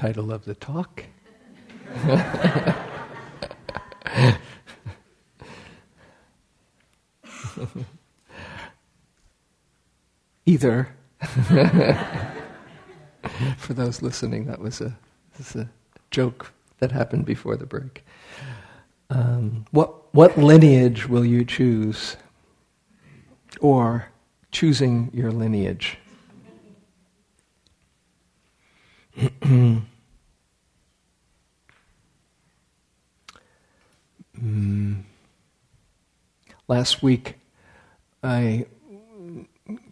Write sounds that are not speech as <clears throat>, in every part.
Title of the talk. Either. For those listening, that was a, a joke that happened before the break. Um, what, what lineage will you choose? Or choosing your lineage? <clears throat> mm. Last week, I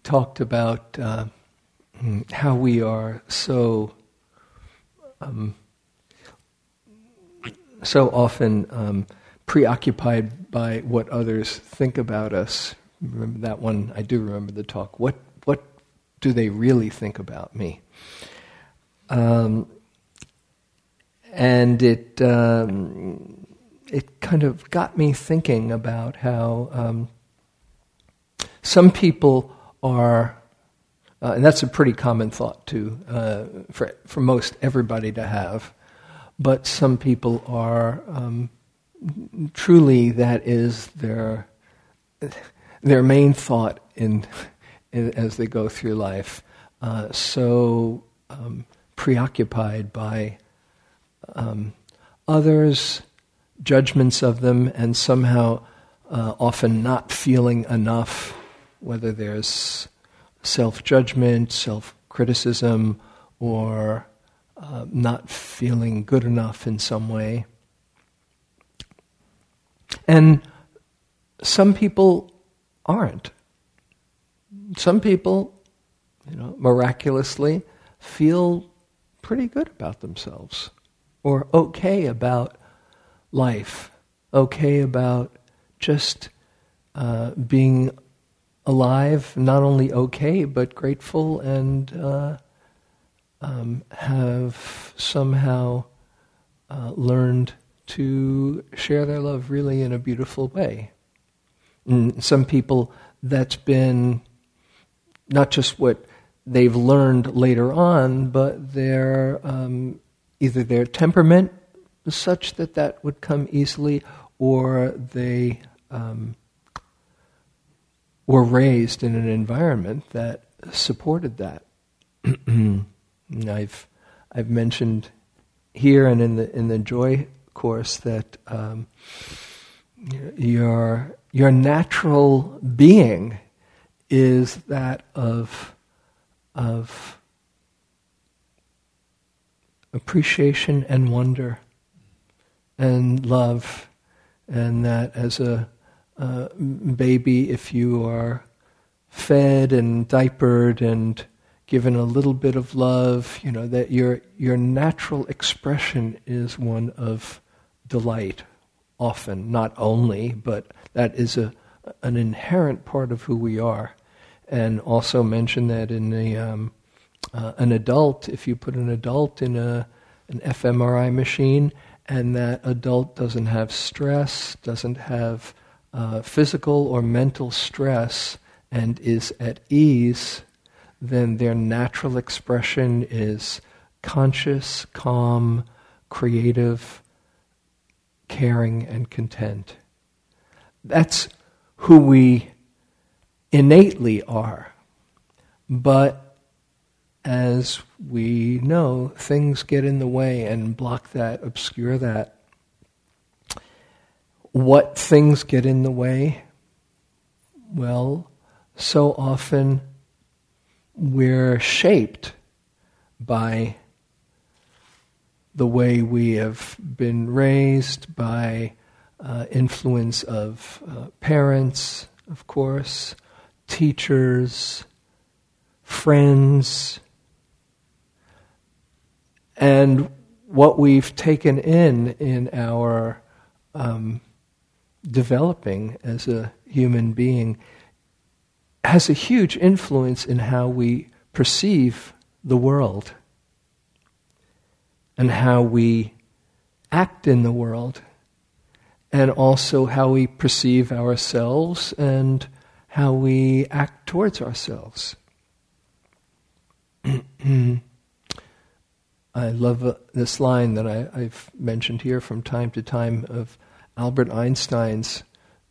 talked about uh, how we are so um, so often um, preoccupied by what others think about us. Remember that one? I do remember the talk. What what do they really think about me? Um, and it um, it kind of got me thinking about how um, some people are, uh, and that's a pretty common thought too uh, for for most everybody to have, but some people are um, truly that is their their main thought in, in as they go through life. Uh, so um, preoccupied by um, others' judgments of them, and somehow uh, often not feeling enough, whether there's self judgment, self criticism, or uh, not feeling good enough in some way. And some people aren't. Some people, you know, miraculously feel pretty good about themselves or okay about life, okay about just uh, being alive, not only okay, but grateful and uh, um, have somehow uh, learned to share their love really in a beautiful way. And some people, that's been not just what they've learned later on, but their um, either their temperament such that that would come easily, or they um, were raised in an environment that supported that. <clears throat> I've I've mentioned here and in the in the joy course that um, your your natural being is that of of appreciation and wonder and love, and that as a, baby, if you are fed and diapered and given a little bit of love, you know, that your, your natural expression is one of delight, often, not only, but that is a, an inherent part of who we are. And also mention that in the, um, uh, an adult, if you put an adult in a, an fMRI machine and that adult doesn't have stress, doesn't have uh, physical or mental stress, and is at ease, then their natural expression is conscious, calm, creative, caring, and content. That's who we innately are. But as we know, things get in the way and block that, obscure that. What things get in the way? Well, so often we're shaped by the way we have been raised, by uh, influence of uh, parents, of course, teachers, friends, and what we've taken in in our um, developing as a human being has a huge influence in how we perceive the world and how we act in the world and also how we perceive ourselves and how we act towards ourselves. <clears throat> I love uh, this line that I, have mentioned here from time to time of Albert Einstein's,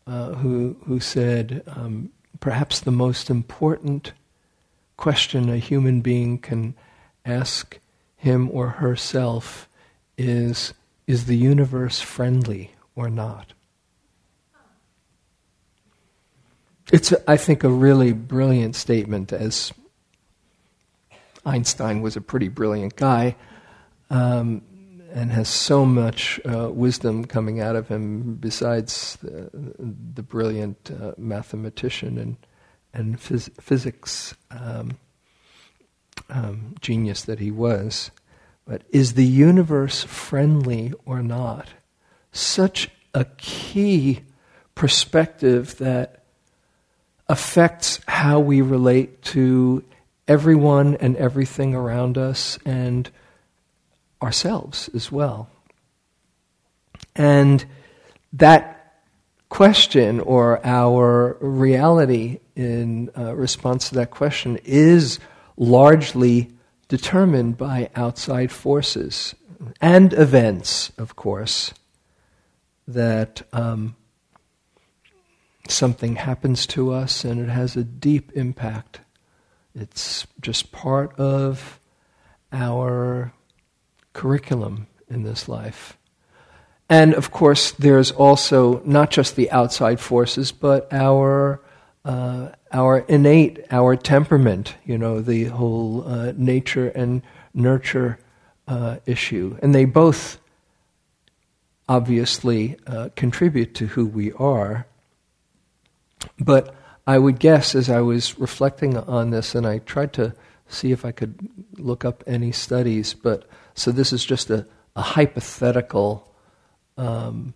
uh, who, who said, um, perhaps the most important question a human being can ask him or herself is Is the universe friendly or not? It's, I think, a really brilliant statement, as Einstein was a pretty brilliant guy um, and has so much uh, wisdom coming out of him besides the, the brilliant uh, mathematician and, and phys- physics um, um, genius that he was. But is the universe friendly or not? Such a key perspective that affects how we relate to everyone and everything around us and ourselves as well. And that question or our reality in uh, response to that question is largely determined by outside forces and events, of course, that um, something happens to us and it has a deep impact. It's just part of our curriculum in this life. And of course, there's also not just the outside forces, but our uh, our innate, our temperament. You know, the whole uh, nature and nurture uh, issue, and they both obviously uh, contribute to who we are. But I would guess, as I was reflecting on this, and I tried to see if I could look up any studies, but so this is just a, a hypothetical um,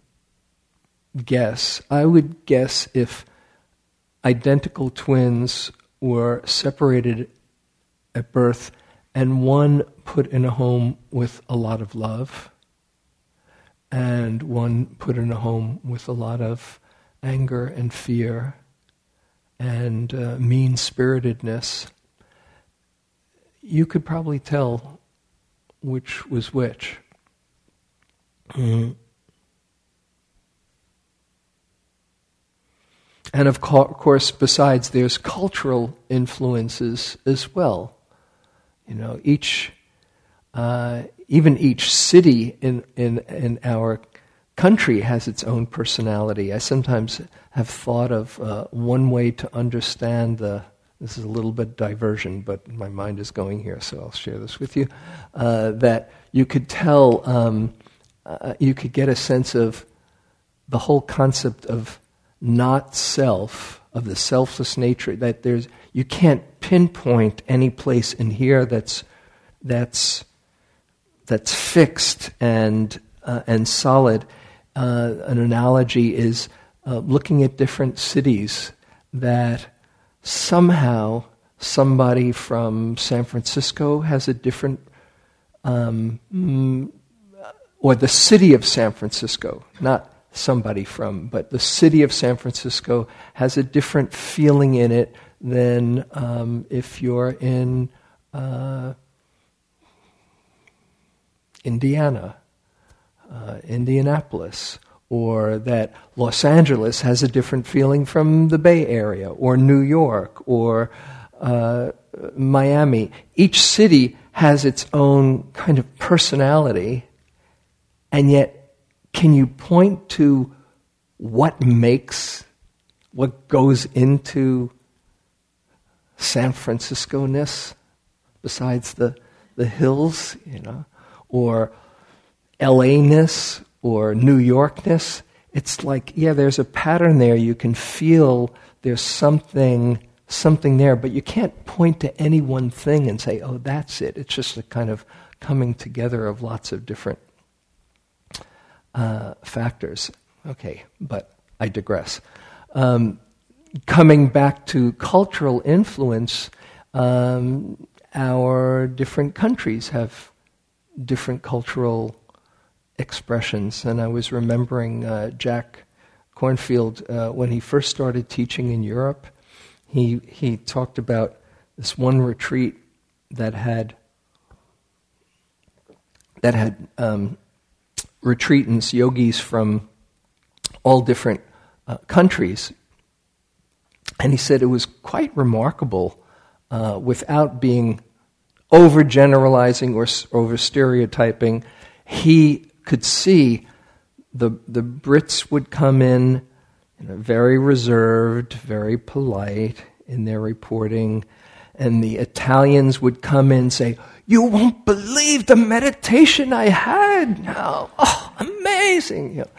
guess. I would guess if identical twins were separated at birth and one put in a home with a lot of love and one put in a home with a lot of anger and fear and uh, mean spiritedness, you could probably tell which was which. Mm-hmm. And of course, besides, there's cultural influences as well. You know, each, uh, even each city in, in, in our country has its own personality. I sometimes have thought of uh, one way to understand the this is a little bit diversion, but my mind is going here, so I'll share this with you. Uh, that you could tell, um, uh, you could get a sense of the whole concept of not self, of the selfless nature. That there's, you can't pinpoint any place in here that's that's that's fixed and uh, and solid. Uh, an analogy is uh, looking at different cities that somehow somebody from San Francisco has a different, um, mm, or the city of San Francisco, not somebody from, but the city of San Francisco has a different feeling in it than um, if you're in uh, Indiana, uh, Indianapolis, or that Los Angeles has a different feeling from the Bay Area, or New York, or uh, Miami. Each city has its own kind of personality, and yet, can you point to what makes, what goes into San Francisco ness besides the, the hills, you know, or LA ness, or New Yorkness, it's like, yeah, there's a pattern there. You can feel there's something something there, but you can't point to any one thing and say, oh, that's it. It's just a kind of coming together of lots of different uh, factors. Okay, but I digress. Um, coming back to cultural influence, um, our different countries have different cultural expressions. And I was remembering uh, Jack Kornfield uh, when he first started teaching in Europe. He he talked about this one retreat that had that had um, retreatants, yogis from all different uh, countries, and he said it was quite remarkable, uh, without being overgeneralizing or over stereotyping. He could see the, the Brits would come in you know, very reserved, very polite in their reporting, and the Italians would come in and say, You won't believe the meditation I had now. Oh, amazing. You know.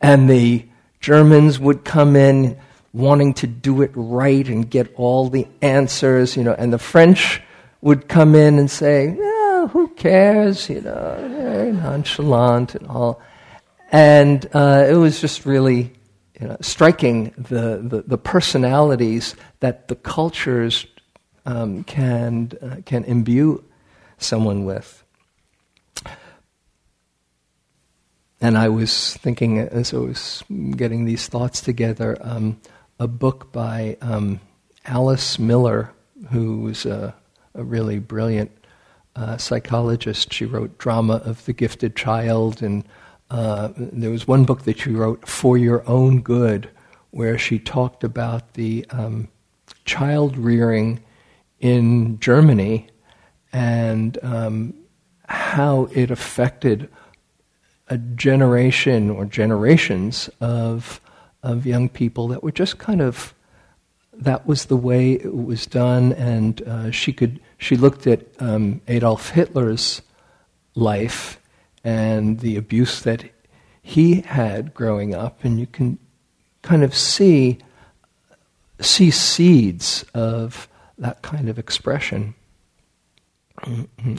And the Germans would come in wanting to do it right and get all the answers, you know, and the French would come in and say, who cares, you know, very nonchalant and all. And uh, it was just really you know, striking the, the, the, personalities that the cultures um, can, uh, can imbue someone with. And I was thinking, as I was getting these thoughts together, um, a book by um, Alice Miller, who was a, a really brilliant uh, psychologist. She wrote Drama of the Gifted Child and uh, there was one book that she wrote, For Your Own Good, where she talked about the um, child rearing in Germany and um, how it affected a generation or generations of, of young people that were just kind of that was the way it was done and uh, she could she looked at um, Adolf Hitler's life and the abuse that he had growing up, and you can kind of see see seeds of that kind of expression.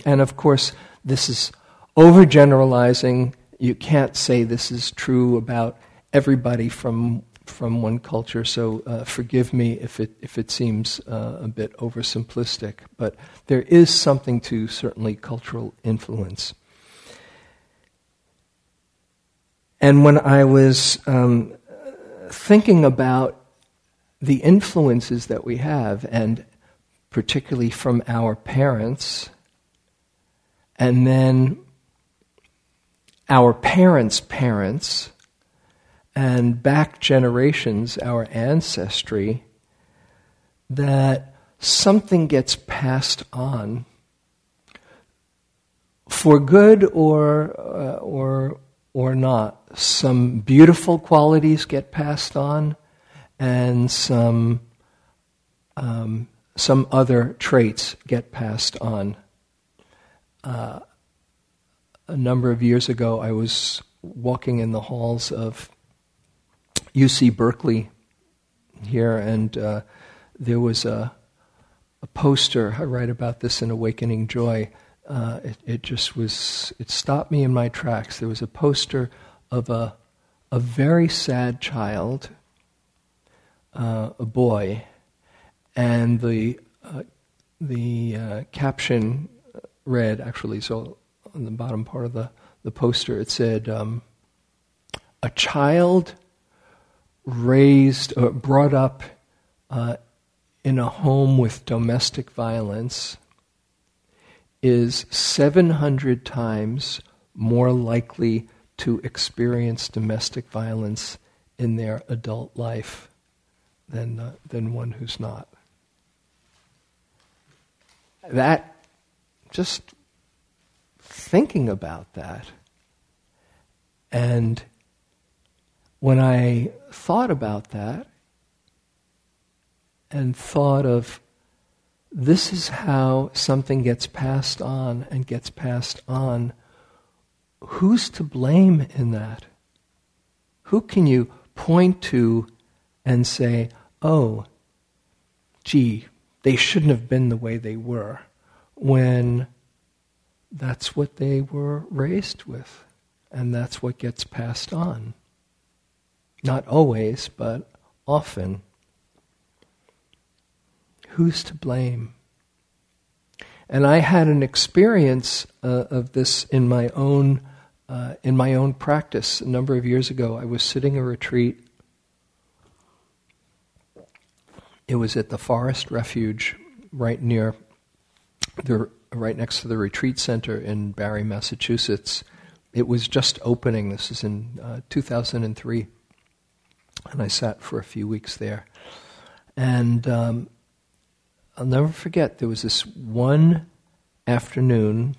And of course, this is overgeneralizing. You can't say this is true about everybody from from one culture. So uh, forgive me if it if it seems uh, a bit oversimplistic, but there is something to certainly cultural influence. And when I was um, thinking about the influences that we have, and particularly from our parents, and then our parents' parents, and back generations, our ancestry, that something gets passed on for good or, uh, or, or not some beautiful qualities get passed on, and some um, some other traits get passed on. Uh, a number of years ago, I was walking in the halls of UC Berkeley here, and uh, there was a, a poster. I write about this in Awakening Joy. Uh, it, it, just was, it stopped me in my tracks. There was a poster of a, a very sad child, uh, a boy, and the, uh, the uh, caption read, actually, so on the bottom part of the, the poster, it said, um, A child raised, or uh, brought up uh, in a home with domestic violence is 700 times more likely to experience domestic violence in their adult life than, uh, than one who's not. That, just thinking about that, and when I thought about that and thought of this is how something gets passed on and gets passed on who's to blame in that? Who can you point to and say, oh, gee, they shouldn't have been the way they were, when that's what they were raised with, and that's what gets passed on. Not always, but often. Who's to blame? And I had an experience uh, of this in my own uh, in my own practice a number of years ago. I was sitting a retreat. It was at the Forest Refuge, right near the right next to the retreat center in Barre, Massachusetts. It was just opening. This is in uh, 2003, and I sat for a few weeks there. And um, I'll never forget, there was this one afternoon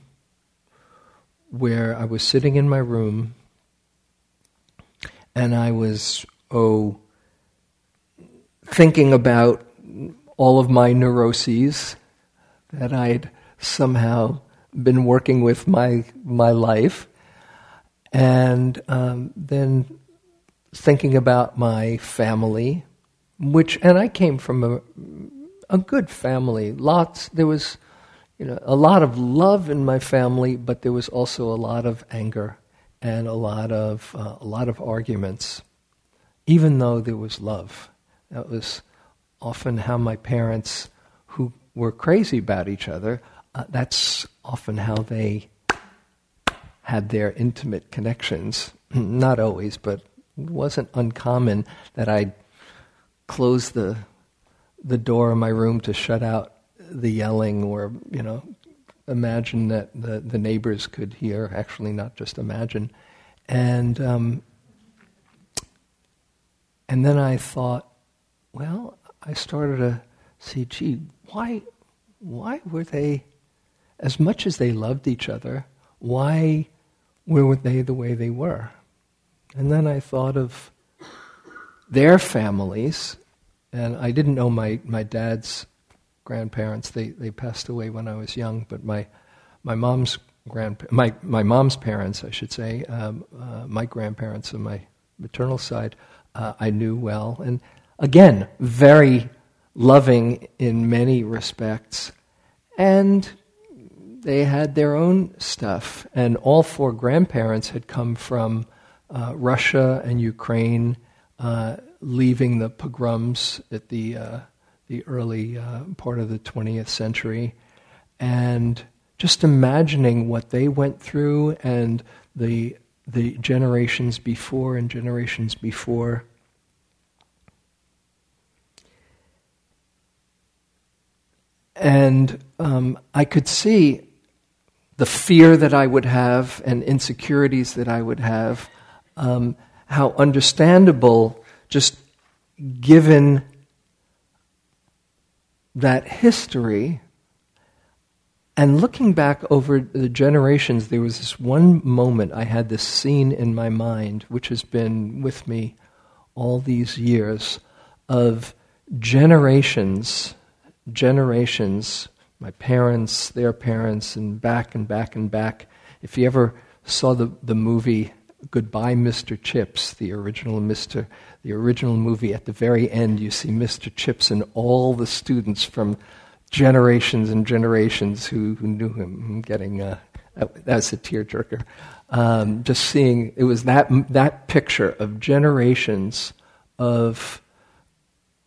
where I was sitting in my room and I was, oh, thinking about all of my neuroses that I'd somehow been working with my, my life. And um, then thinking about my family, which, and I came from a a good family. Lots, there was, you know, a lot of love in my family, but there was also a lot of anger and a lot of uh, a lot of arguments, even though there was love. That was often how my parents, who were crazy about each other, uh, that's often how they had their intimate connections. <clears throat> Not always, but it wasn't uncommon that I'd close the the door of my room to shut out the yelling or, you know, imagine that the, the neighbors could hear, actually, not just imagine. And, um, and then I thought, well, I started to see, gee, why, why were they, as much as they loved each other, why were they the way they were? And then I thought of their families and I didn't know my, my dad's grandparents. They, they passed away when I was young, but my, my mom's grand my, my mom's parents, I should say, um, uh, my grandparents on my maternal side, uh, I knew well. And again, very loving in many respects. And they had their own stuff. And all four grandparents had come from uh, Russia and Ukraine. Uh, leaving the pogroms at the uh, the early uh, part of the 20th century, and just imagining what they went through and the the generations before and generations before. And um, I could see the fear that I would have and insecurities that I would have, um, how understandable just given that history and looking back over the generations, there was this one moment I had this scene in my mind, which has been with me all these years, of generations, generations, my parents, their parents, and back and back and back. If you ever saw the, the movie Goodbye, Mr. Chips, the original Mr the original movie, at the very end, you see Mr. Chips and all the students from generations and generations who, who knew him getting, uh, that's a tearjerker. Um, just seeing, it was that, that picture of generations of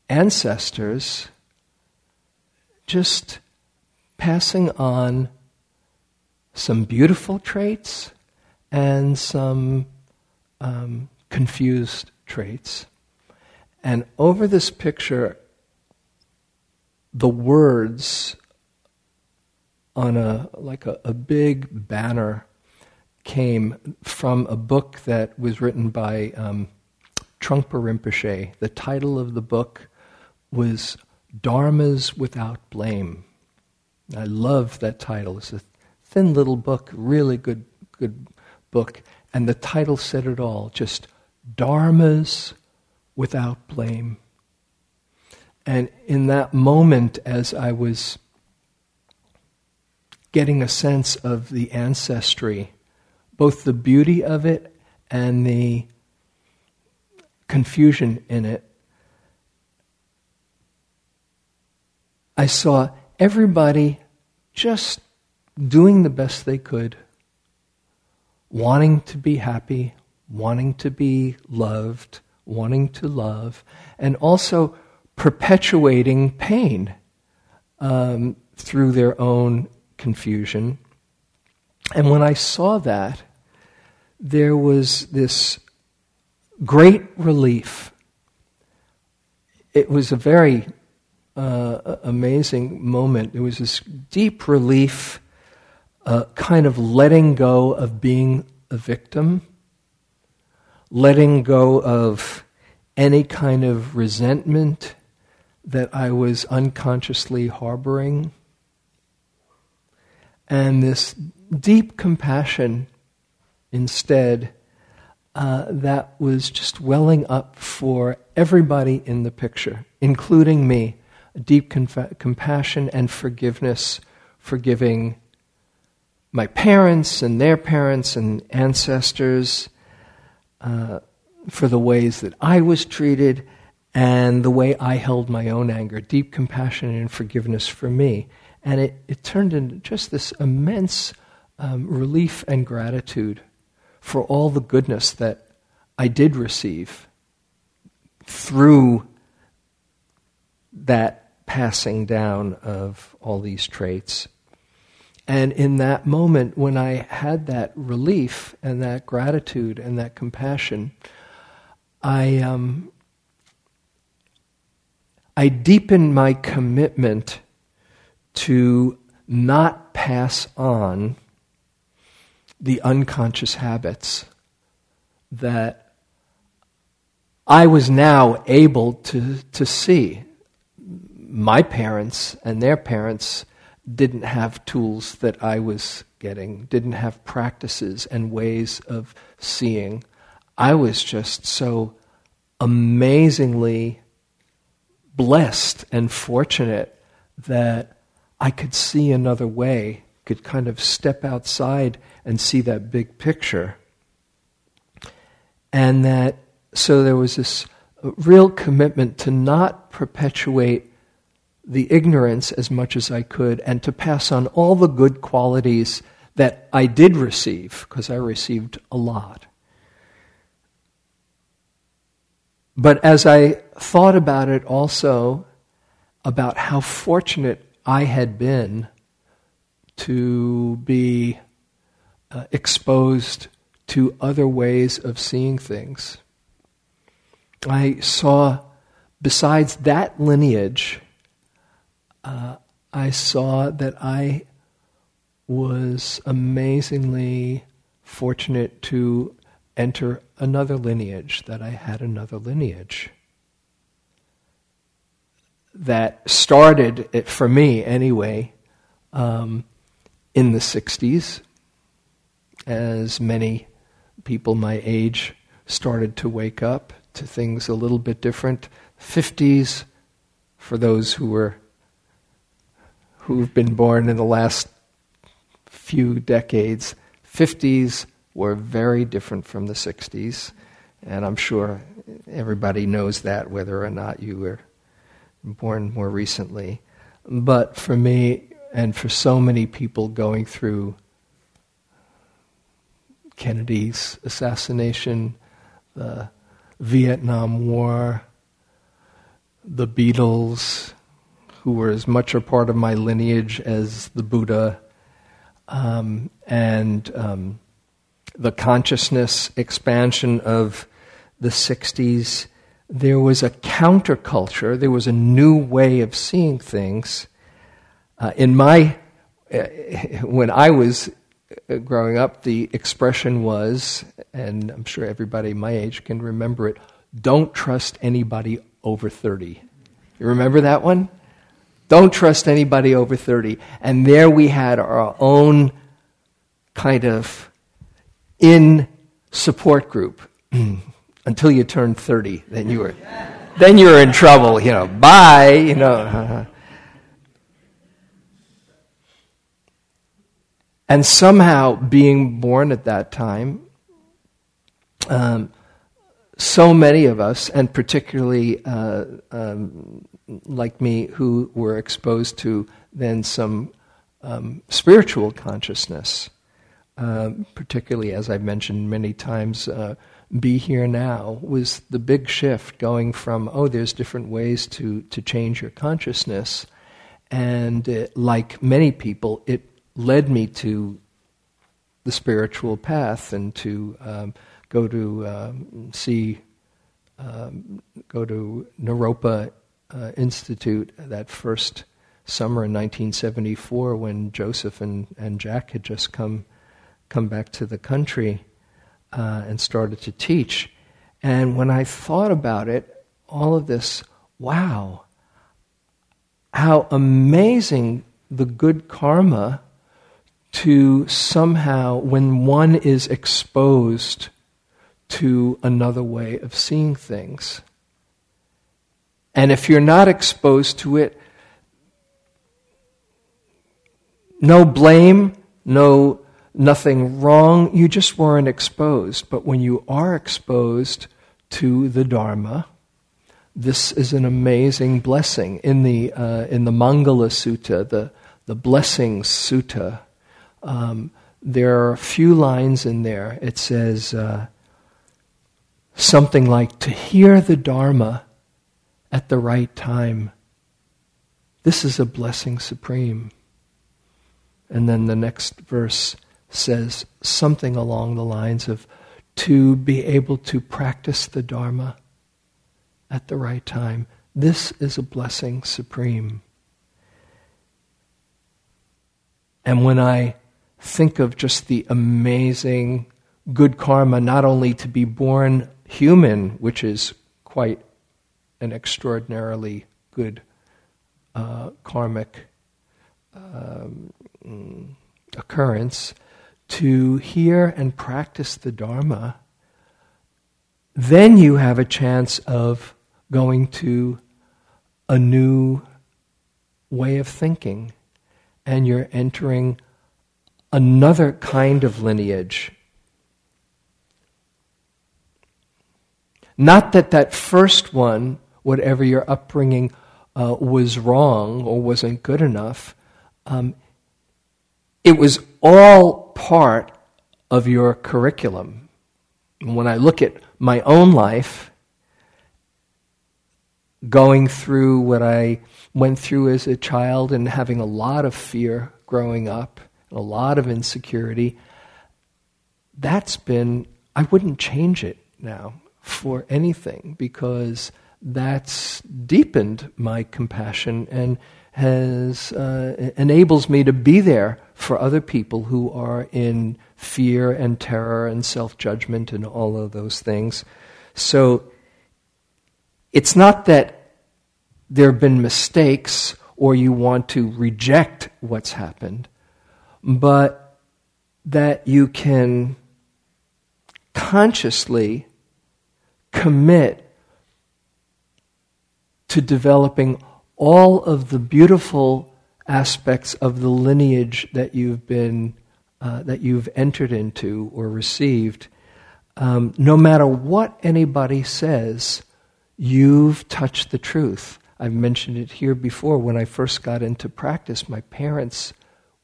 ancestors just passing on some beautiful traits and some um, confused traits. And over this picture, the words on a like a, a big banner came from a book that was written by um, Trungpa Rinpoche. The title of the book was Dharmas Without Blame. I love that title. It's a thin little book, really good, good book, and the title said it all. Just dharmas without blame. And in that moment, as I was getting a sense of the ancestry, both the beauty of it and the confusion in it, I saw everybody just doing the best they could, wanting to be happy, wanting to be loved, wanting to love, and also perpetuating pain um, through their own confusion. And when I saw that, there was this great relief. It was a very uh, amazing moment. There was this deep relief, uh, kind of letting go of being a victim, letting go of any kind of resentment that I was unconsciously harboring, and this deep compassion instead uh, that was just welling up for everybody in the picture, including me. A deep conf- compassion and forgiveness, forgiving my parents and their parents and ancestors uh, for the ways that I was treated and the way I held my own anger. Deep compassion and forgiveness for me. And it, it turned into just this immense um, relief and gratitude for all the goodness that I did receive through that passing down of all these traits. And in that moment, when I had that relief and that gratitude and that compassion, I, um, I deepened my commitment to not pass on the unconscious habits that I was now able to, to see. My parents and their parents didn't have tools that I was getting, didn't have practices and ways of seeing. I was just so amazingly blessed and fortunate that I could see another way, could kind of step outside and see that big picture. And that, so there was this real commitment to not perpetuate the ignorance as much as I could and to pass on all the good qualities that I did receive, because I received a lot. But as I thought about it also, about how fortunate I had been to be uh, exposed to other ways of seeing things. I saw, besides that lineage, uh, I saw that I was amazingly fortunate to enter another lineage, that I had another lineage. That started, for me anyway, um, in the 60s as many people my age started to wake up to things a little bit different. 50s, for those who were who've been born in the last few decades, 50s were very different from the 60s, and I'm sure everybody knows that whether or not you were born more recently. But for me, and for so many people going through Kennedy's assassination, the Vietnam War, the Beatles, who were as much a part of my lineage as the Buddha, um, and um, the consciousness expansion of the 60s, there was a counterculture, there was a new way of seeing things. Uh, in my, uh, when I was uh, growing up, the expression was, and I'm sure everybody my age can remember it don't trust anybody over 30. You remember that one? Don't trust anybody over 30. And there we had our own kind of in support group <clears throat> until you turned 30. Then you were, then you were in trouble, you know, bye, you know. <laughs> And somehow, being born at that time, um, so many of us, and particularly uh, um, like me, who were exposed to then some um, spiritual consciousness, uh, particularly as I've mentioned many times, uh, be here now was the big shift going from, oh, there's different ways to, to change your consciousness. And it, like many people, it led me to the spiritual path and to um, go to um, see, um, go to Naropa uh, Institute that first summer in 1974 when Joseph and, and Jack had just come, come back to the country uh, and started to teach. And when I thought about it, all of this, wow, how amazing the good karma to somehow, when one is exposed to another way of seeing things. And if you're not exposed to it, no blame, no nothing wrong, you just weren't exposed. But when you are exposed to the Dharma, this is an amazing blessing. In the, uh, in the Mangala Sutta, the, the Blessings Sutta, um, there are a few lines in there. It says uh, something like, to hear the Dharma at the right time. This is a blessing supreme. And then the next verse says something along the lines of to be able to practice the Dharma at the right time. This is a blessing supreme. And when I think of just the amazing good karma, not only to be born human, which is quite an extraordinarily good uh, karmic um, occurrence, to hear and practice the Dharma, then you have a chance of going to a new way of thinking and you're entering another kind of lineage. Not that that first one, whatever your upbringing uh, was wrong or wasn't good enough, um, it was all part of your curriculum. When I look at my own life, going through what I went through as a child and having a lot of fear growing up, and a lot of insecurity, that's been, I wouldn't change it now for anything because that's deepened my compassion and has uh, enables me to be there for other people who are in fear and terror and self-judgment and all of those things. So it's not that there have been mistakes or you want to reject what's happened, but that you can consciously commit to developing all of the beautiful aspects of the lineage that you've been uh, that you've entered into or received. Um, no matter what anybody says you've touched the truth. I've mentioned it here before. When i first got into practice my parents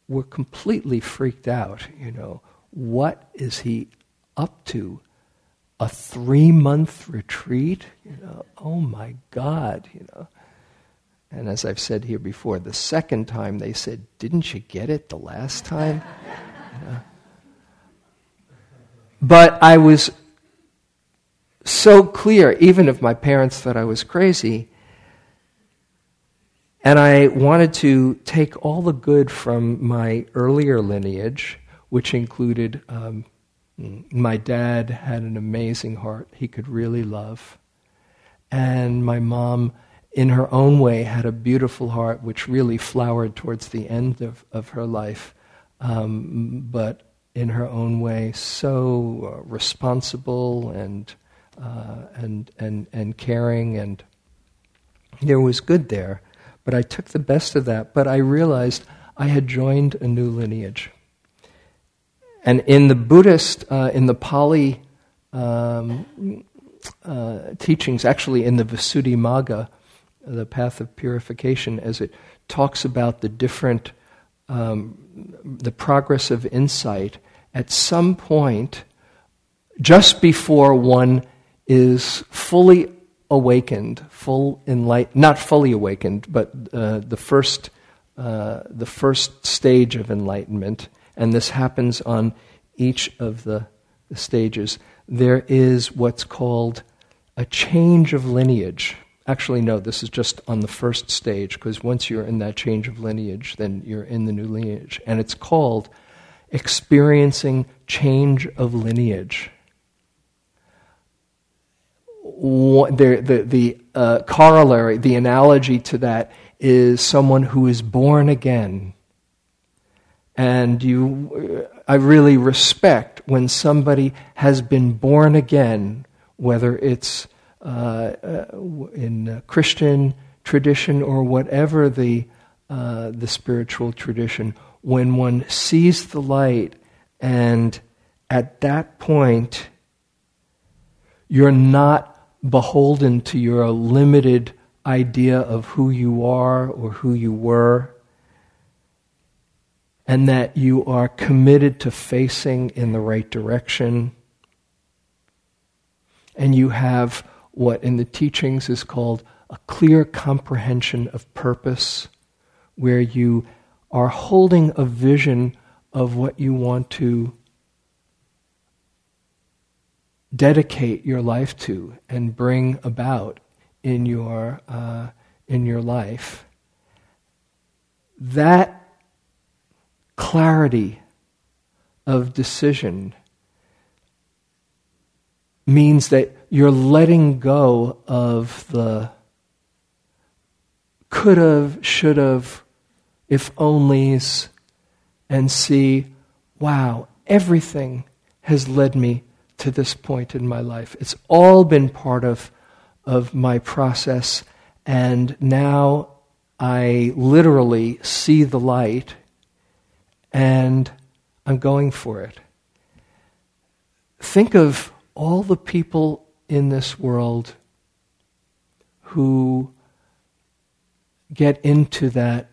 were completely freaked out you know. What is he up to a three month retreat? You know oh my god you know. And as I've said here before, the second time they said, Didn't you get it the last time? <laughs> But I was so clear, even if my parents thought I was crazy, and I wanted to take all the good from my earlier lineage, which included um, my dad had an amazing heart, he could really love. And my mom in her own way, had a beautiful heart which really flowered towards the end of, of her life, um, but in her own way, so uh, responsible and, uh, and, and, and caring, and there was good there. But I took the best of that, but I realized I had joined a new lineage. And in the Buddhist, uh, in the Pali um, uh, teachings, actually in the Visuddhimagga, the path of purification, as it talks about the different, um, the progress of insight, at some point, just before one is fully awakened, full enlightened, not fully awakened, but uh, the first, uh, the first stage of enlightenment, and this happens on each of the, stages. There is what's called a change of lineage. Actually, no, this is just on the first stage, because once you're in that change of lineage, then you're in the new lineage. And it's called experiencing change of lineage the, the, the uh, corollary, the analogy to that is someone who is born again. And you, I really respect when somebody has been born again, whether it's uh, uh, in Christian tradition or whatever the, uh, the spiritual tradition, when one sees the light and at that point, you're not beholden to your limited idea of who you are or who you were, and that you are committed to facing in the right direction. And you have what in the teachings is called a clear comprehension of purpose, where you are holding a vision of what you want to dedicate your life to and bring about in your, uh, in your life, that clarity of decision means that you're letting go of the could have, should have, if onlys, and see, wow, everything has led me to this point in my life. It's all been part of, of my process, and now I literally see the light and I'm going for it. Think of all the people in this world who get into that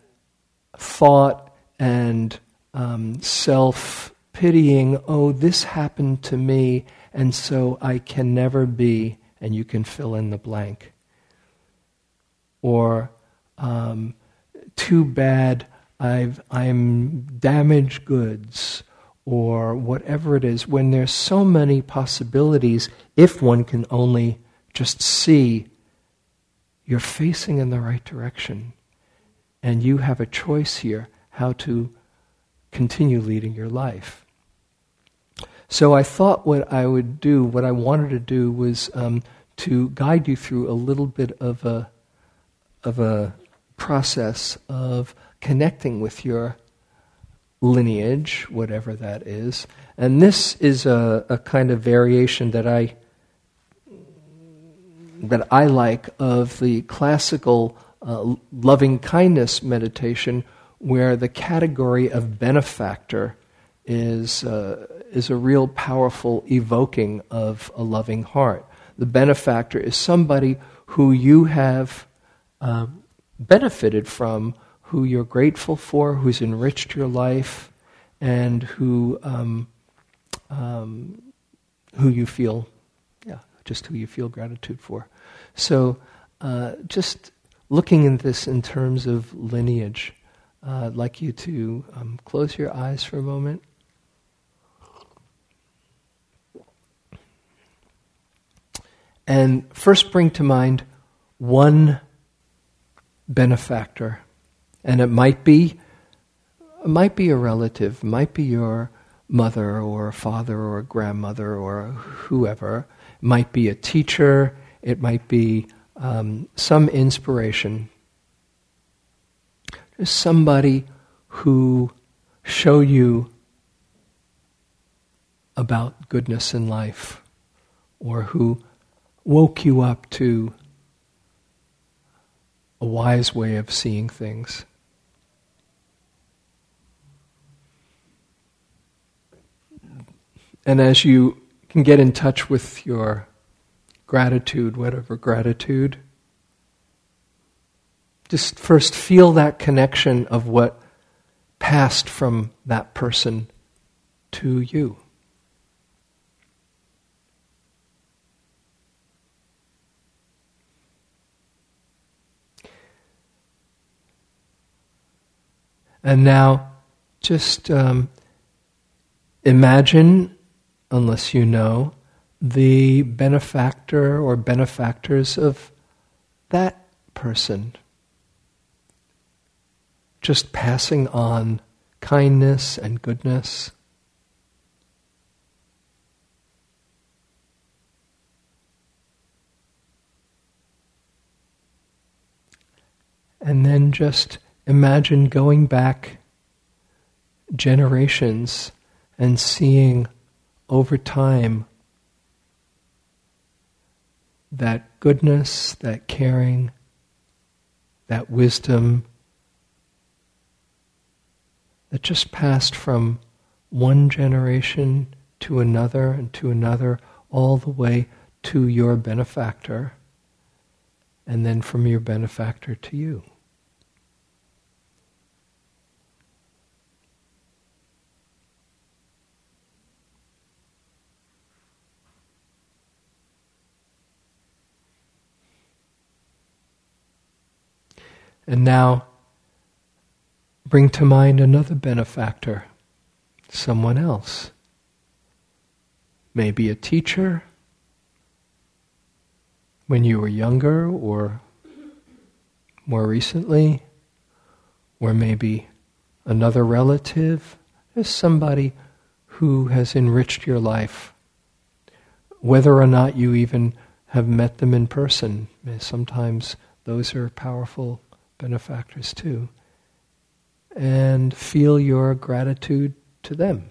thought and um, self pitying, oh, this happened to me, and so I can never be, and you can fill in the blank. Or, um, too bad, I've, I'm damaged goods, or whatever it is, when there's so many possibilities, if one can only just see you're facing in the right direction, and you have a choice here how to continue leading your life. So I thought what I would do, what I wanted to do, was um, to guide you through a little bit of a of a process of connecting with your lineage, whatever that is. And this is a, a kind of variation that I that I like of the classical uh, loving kindness meditation, where the category of benefactor is, uh, is a real powerful evoking of a loving heart. The benefactor is somebody who you have um, benefited from, who you're grateful for, who's enriched your life, and who, um, um, who you feel, yeah, just who you feel gratitude for. So uh, just looking at this in terms of lineage, uh, I'd like you to um, close your eyes for a moment. and first bring to mind one benefactor. And it might be it might be a relative, might be your mother or father or grandmother or whoever. It might be a teacher, it might be um, some inspiration. Somebody who show you about goodness in life or who woke you up to a wise way of seeing things. And as you can get in touch with your gratitude, whatever gratitude. Just first feel that connection of what passed from that person to you. And now just um, imagine, unless you know, the benefactor or benefactors of that person. Just passing on kindness and goodness. And then just imagine going back generations and seeing over time that goodness, that caring, that wisdom that just passed from one generation to another and to another, all the way to your benefactor, and then from your benefactor to you. And now bring to mind another benefactor, someone else. Maybe a teacher when you were younger or more recently, or maybe another relative, as somebody who has enriched your life. Whether or not you even have met them in person, sometimes those are powerful benefactors too, and feel your gratitude to them.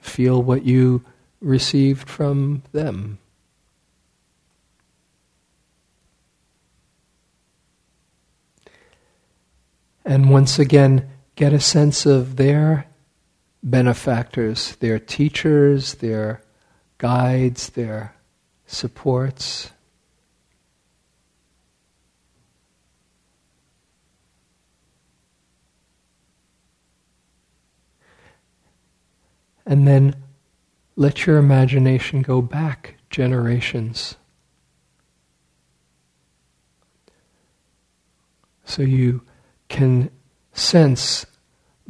Feel what you received from them. And once again, get a sense of their benefactors, their teachers, their guides, their supports. And then let your imagination go back generations. So you can sense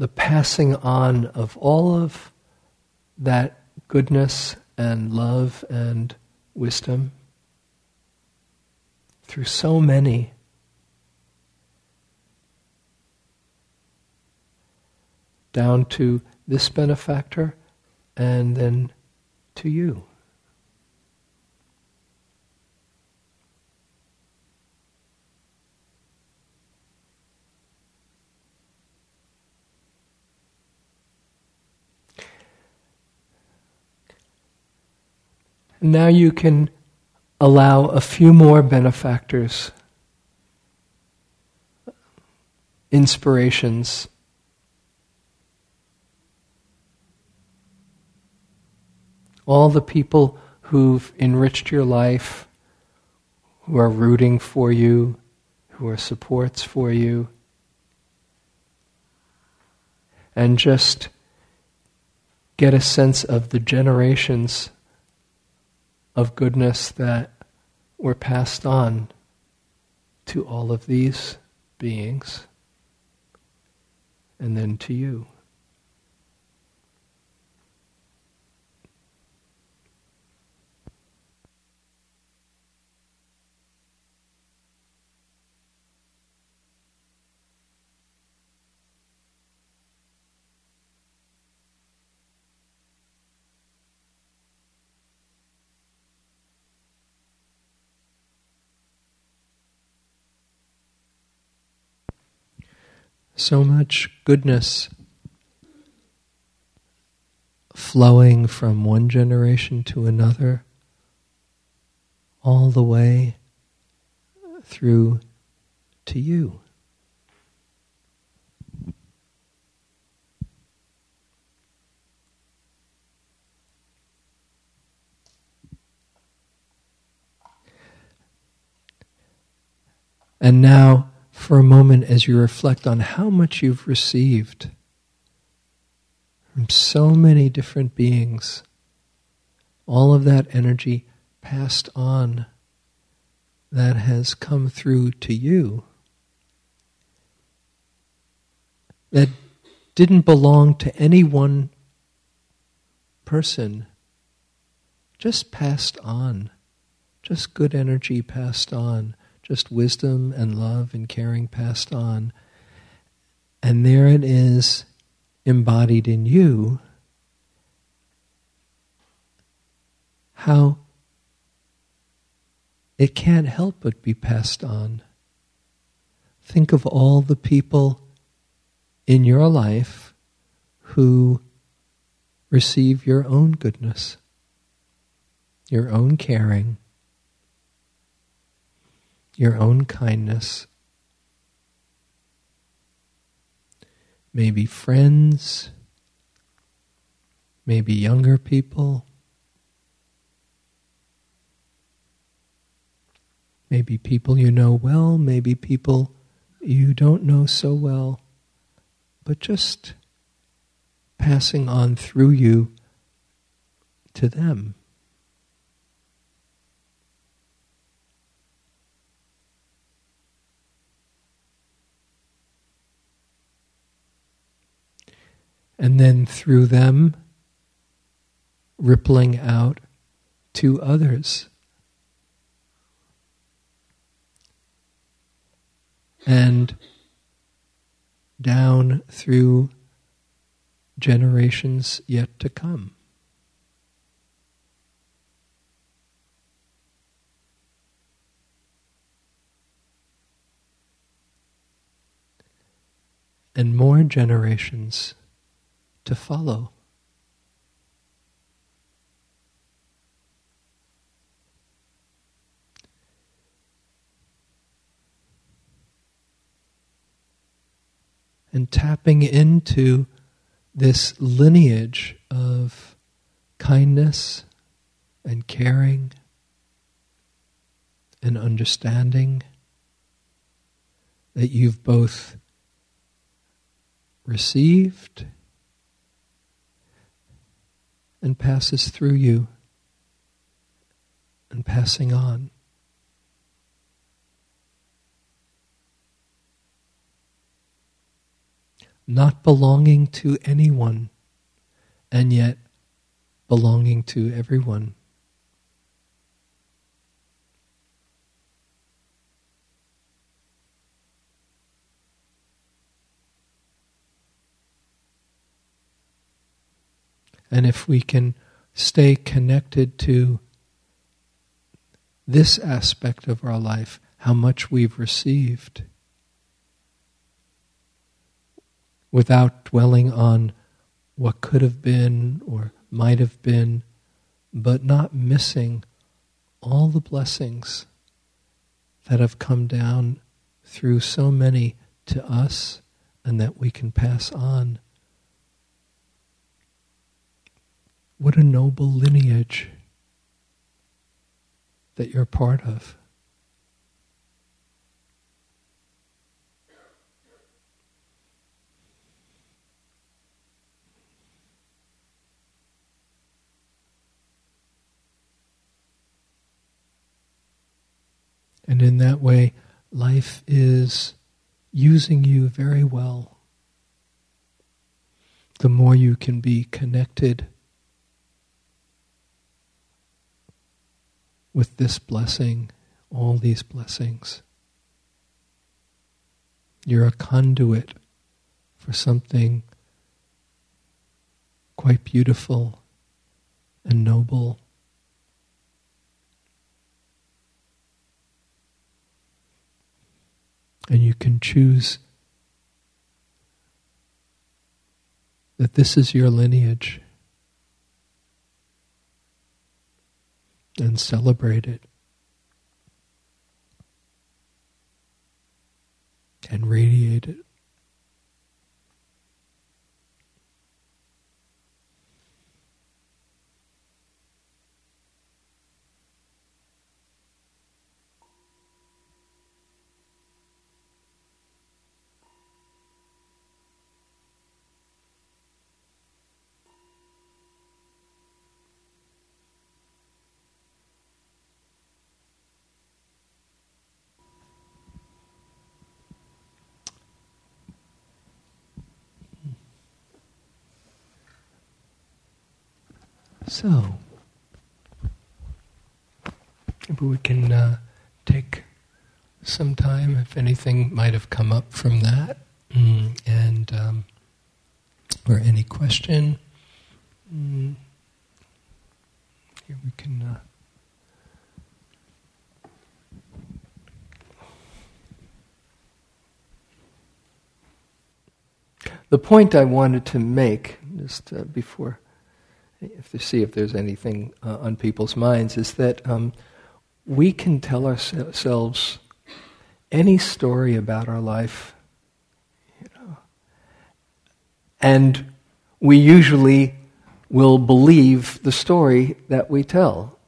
the passing on of all of that goodness and love and wisdom through so many. Down to this benefactor and then to you. Now you can allow a few more benefactors, inspirations. All the people who've enriched your life, who are rooting for you, who are supports for you. And just get a sense of the generations of goodness that were passed on to all of these beings and then to you. so much goodness flowing from one generation to another, all the way through to you. And now for a moment, as you reflect on how much you've received from so many different beings, all of that energy passed on that has come through to you. That didn't belong to any one person, just passed on, just good energy passed on, just wisdom and love and caring passed on. And there it is embodied in you. How it can't help but be passed on. Think of all the people in your life who receive your own goodness, your own caring, your own kindness. Maybe friends, maybe younger people, maybe people you know well, maybe people you don't know so well, but just passing on through you to them. And then through them, rippling out to others. And down through generations yet to come. And more generations to follow. And tapping into this lineage of kindness and caring and understanding that you've both received and passes through you and passing on. not belonging to anyone, and yet belonging to everyone. And if we can stay connected to this aspect of our life, how much we've received, without dwelling on what could have been or might have been, but not missing all the blessings that have come down through so many to us and that we can pass on. What a noble lineage that you're part of. And in that way, life is using you very well. The more you can be connected with this blessing, all these blessings, you're a conduit for something quite beautiful and noble. And you can choose that this is your lineage and celebrate it and radiate it. So, maybe we can uh, take some time if anything might have come up from that, mm, and um, or any question. Mm, here we can. Uh, the point I wanted to make, just uh, before, if to see if there's anything uh, on people's minds, is that um, we can tell ourselves any story about our life, you know, and we usually will believe the story that we tell,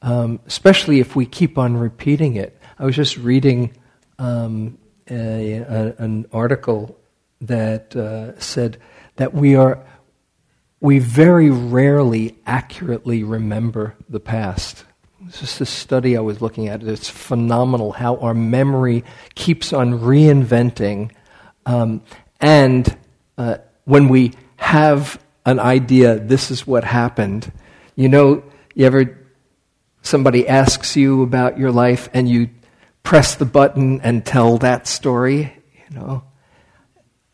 um, especially if we keep on repeating it. I was just reading um, a, a, an article that uh, said that we are we very rarely accurately remember the past. It's just a study I was looking at. It's phenomenal how our memory keeps on reinventing. Um, and uh, when we have an idea, this is what happened. You know, you ever, somebody asks you about your life and you press the button and tell that story, you know?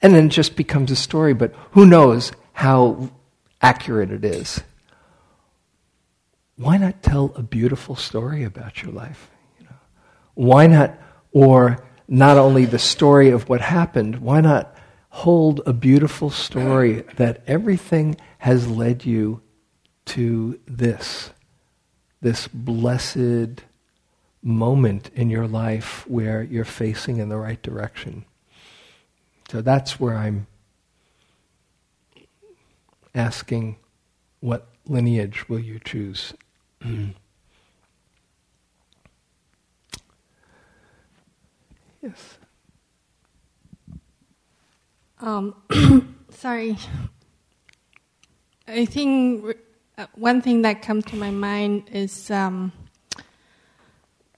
And then it just becomes a story, but who knows how accurate it is. Why not tell a beautiful story about your life? You know? Why not, or not only the story of what happened, why not hold a beautiful story that everything has led you to this, this blessed moment in your life where you're facing in the right direction? So that's where I'm asking what lineage will you choose? <clears throat> yes. Um, <coughs> sorry. I think uh, one thing that comes to my mind is um,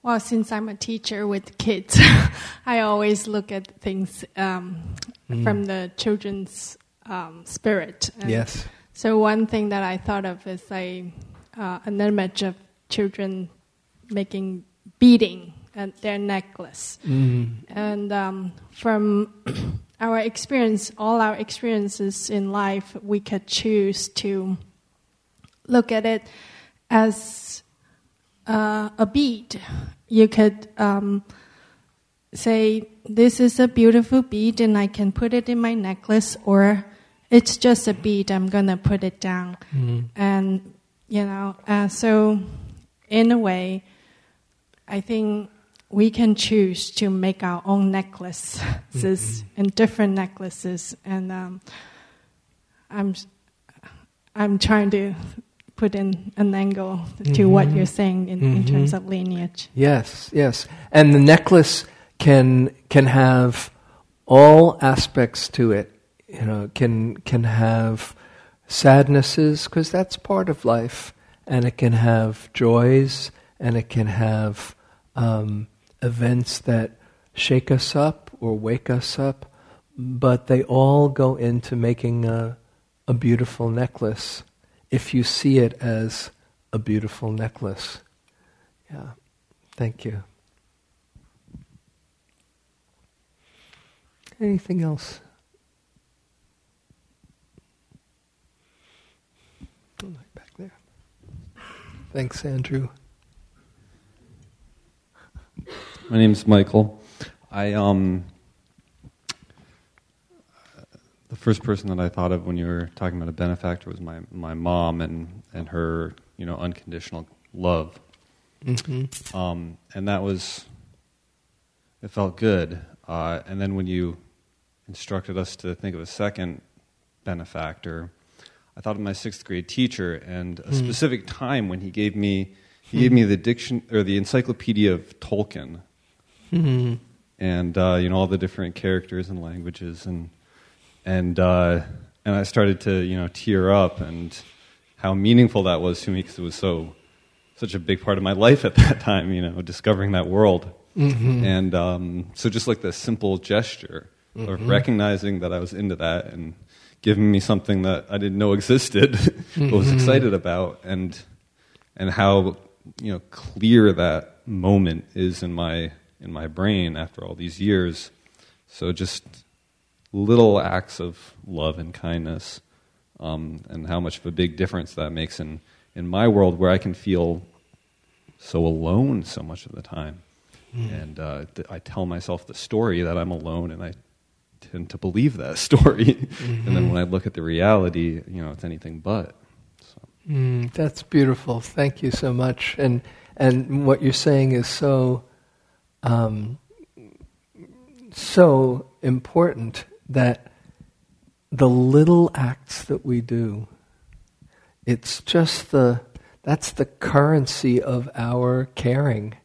well, since I'm a teacher with kids, <laughs> I always look at things um, mm. from the children's um, spirit. And yes. So one thing that I thought of is a uh, an image of children making beading at their necklace, mm. and um, from <clears throat> our experience, all our experiences in life, we could choose to look at it as uh, a bead. You could um, say, This is a beautiful bead, and I can put it in my necklace, or it's just a bead, I'm going to put it down. Mm-hmm. And, you know, uh, so in a way, I think we can choose to make our own necklaces mm-hmm. and different necklaces. And um, I'm, I'm trying to put in an angle to mm-hmm. what you're saying in, mm-hmm. in terms of lineage. Yes, yes. And the necklace can can have all aspects to it. You know, can can have sadnesses because that's part of life, and it can have joys, and it can have um, events that shake us up or wake us up. But they all go into making a, a beautiful necklace if you see it as a beautiful necklace. Yeah, thank you. Anything else? Back there. Thanks, Andrew. My name's Michael. I um the first person that I thought of when you were talking about a benefactor was my, my mom and, and her you know unconditional love, mm-hmm. um, and that was it felt good. Uh, and then when you instructed us to think of a second benefactor, I thought of my sixth grade teacher and a mm. specific time when he gave me he gave me the diction or the encyclopedia of Tolkien, mm-hmm. and uh, you know all the different characters and languages and and uh, and I started to you know tear up and how meaningful that was to me because it was so such a big part of my life at <laughs> that time. You know, discovering that world, mm-hmm. and um, so just like the simple gesture mm-hmm. of recognizing that I was into that and giving me something that I didn't know existed, <laughs> but was Mhm. excited about, and and how you know clear that moment is in my in my brain after all these years. So just little acts of love and kindness, um, and how much of a big difference that makes in in my world where I can feel so alone so much of the time. And uh, th- I tell myself the story that I'm alone, and I tend to believe that <laughs> story. and then when I look at the reality, you know, it's anything but. So. Mm, that's beautiful. Thank you so much. And and what you're saying is so um, so important that the little acts that we do, it's just the that's the currency of our caring,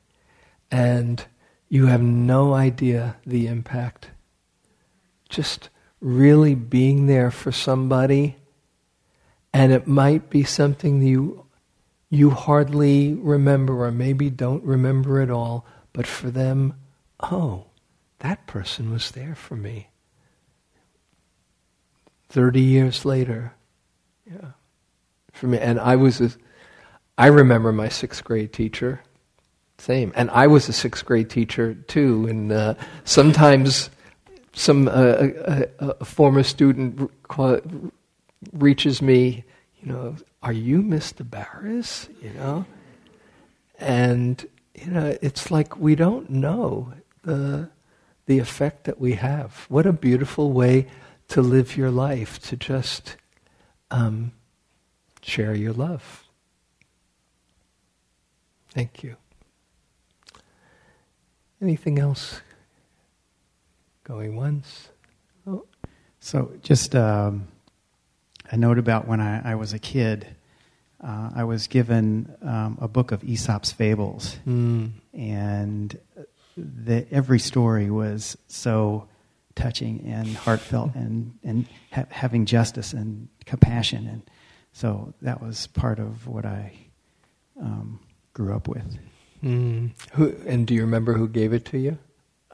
and you have no idea the impact. Just really being there for somebody and it might be something you you hardly remember or maybe don't remember at all but for them oh that person was there for me. 30 years later yeah for me. And i was a, i remember my sixth grade teacher same. And i was a sixth grade teacher too and uh, sometimes some uh, a, a, a former student reaches me, you know, are you Mr. Baraz? You know, and you know, it's like we don't know the the effect that we have. What a beautiful way to live your life, to just um, share your love. Thank you. Anything else? Going once. Oh. So, just um, a note about when I, I was a kid. Uh, I was given um, a book of Aesop's fables, Mm. and the, every story was so touching and heartfelt, <laughs> and and ha- having justice and compassion, and so that was part of what I um, grew up with. Mm. Who, and do you remember who gave it to you?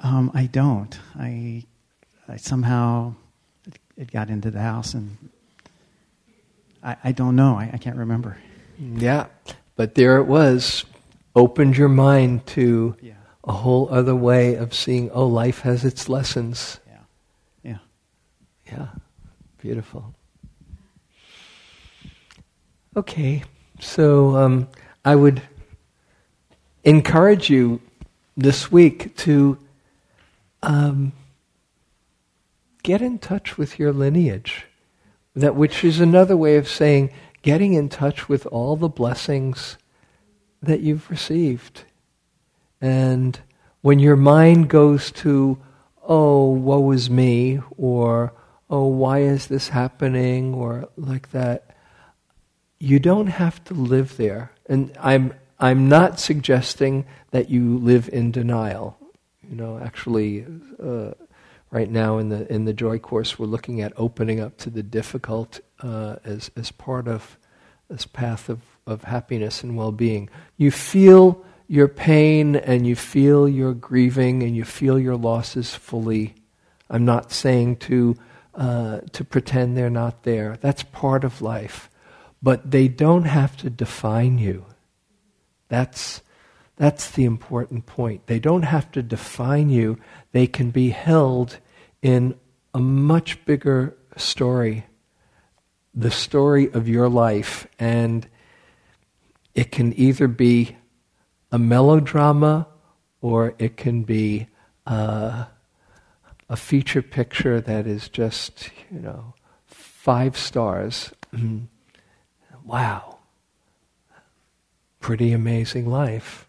Um, I don't. I, I somehow it got into the house, and I, I don't know. I, I can't remember. Yeah, but there it was. Opened your mind to Yeah. a whole other way of seeing, oh, life has its lessons. Yeah. Yeah. Yeah, beautiful. Okay, so um, I would encourage you this week to um, get in touch with your lineage. That which is another way of saying getting in touch with all the blessings that you've received. And when your mind goes to, oh, woe is me, or oh, why is this happening, or like that, you don't have to live there. And I'm, I'm not suggesting that you live in denial. You know, actually, uh, right now in the in the joy course, we're looking at opening up to the difficult uh, as as part of this path of of happiness and well being. You feel your pain and you feel your grieving and you feel your losses fully. I'm not saying to uh, to pretend they're not there. That's part of life, but they don't have to define you. That's that's the important point. They don't have to define you. They can be held in a much bigger story, the story of your life, and it can either be a melodrama or it can be uh, a feature picture that is just, you know, five stars. <clears throat> wow. Pretty amazing life.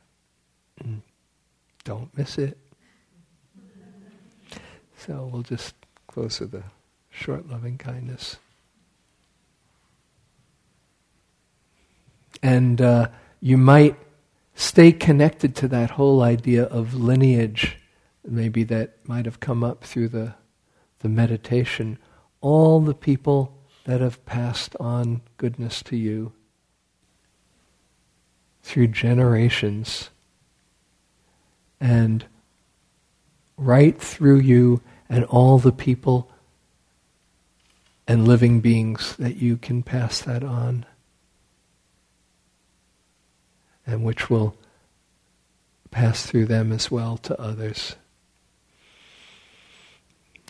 Don't miss it. So we'll just close with a short loving kindness. And uh, you might stay connected to that whole idea of lineage, maybe that might have come up through the, the meditation. All the people that have passed on goodness to you through generations and right through you and all the people and living beings that you can pass that on and which will pass through them as well to others.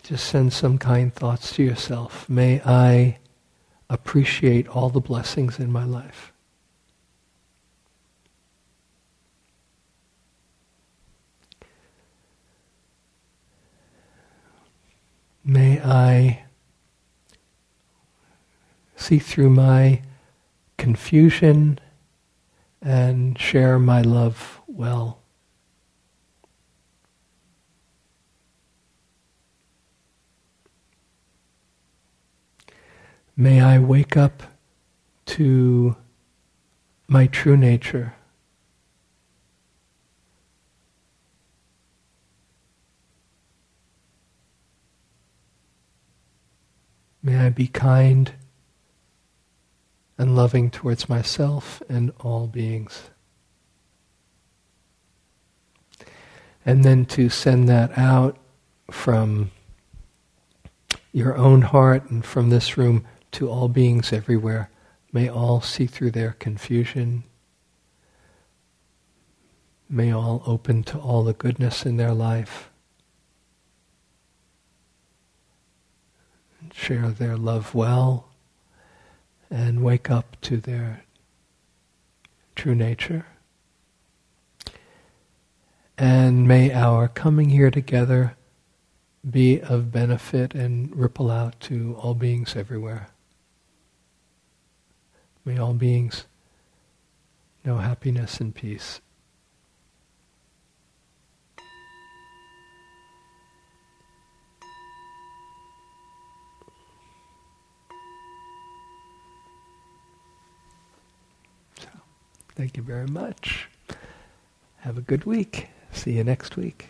Just send some kind thoughts to yourself. May I appreciate all the blessings in my life. May I see through my confusion and share my love well. May I wake up to my true nature. May I be kind and loving towards myself and all beings. And then to send that out from your own heart and from this room to all beings everywhere. May all see through their confusion. May all open to all the goodness in their life. Share their love well and wake up to their true nature. And may our coming here together be of benefit and ripple out to all beings everywhere. May all beings know happiness and peace. Thank you very much. Have a good week. See you next week.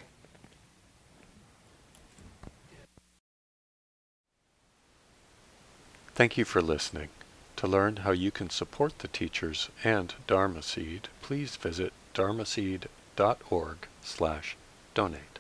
Thank you for listening. To learn how you can support the teachers and Dharma Seed, please visit dharmaseed.org slash donate.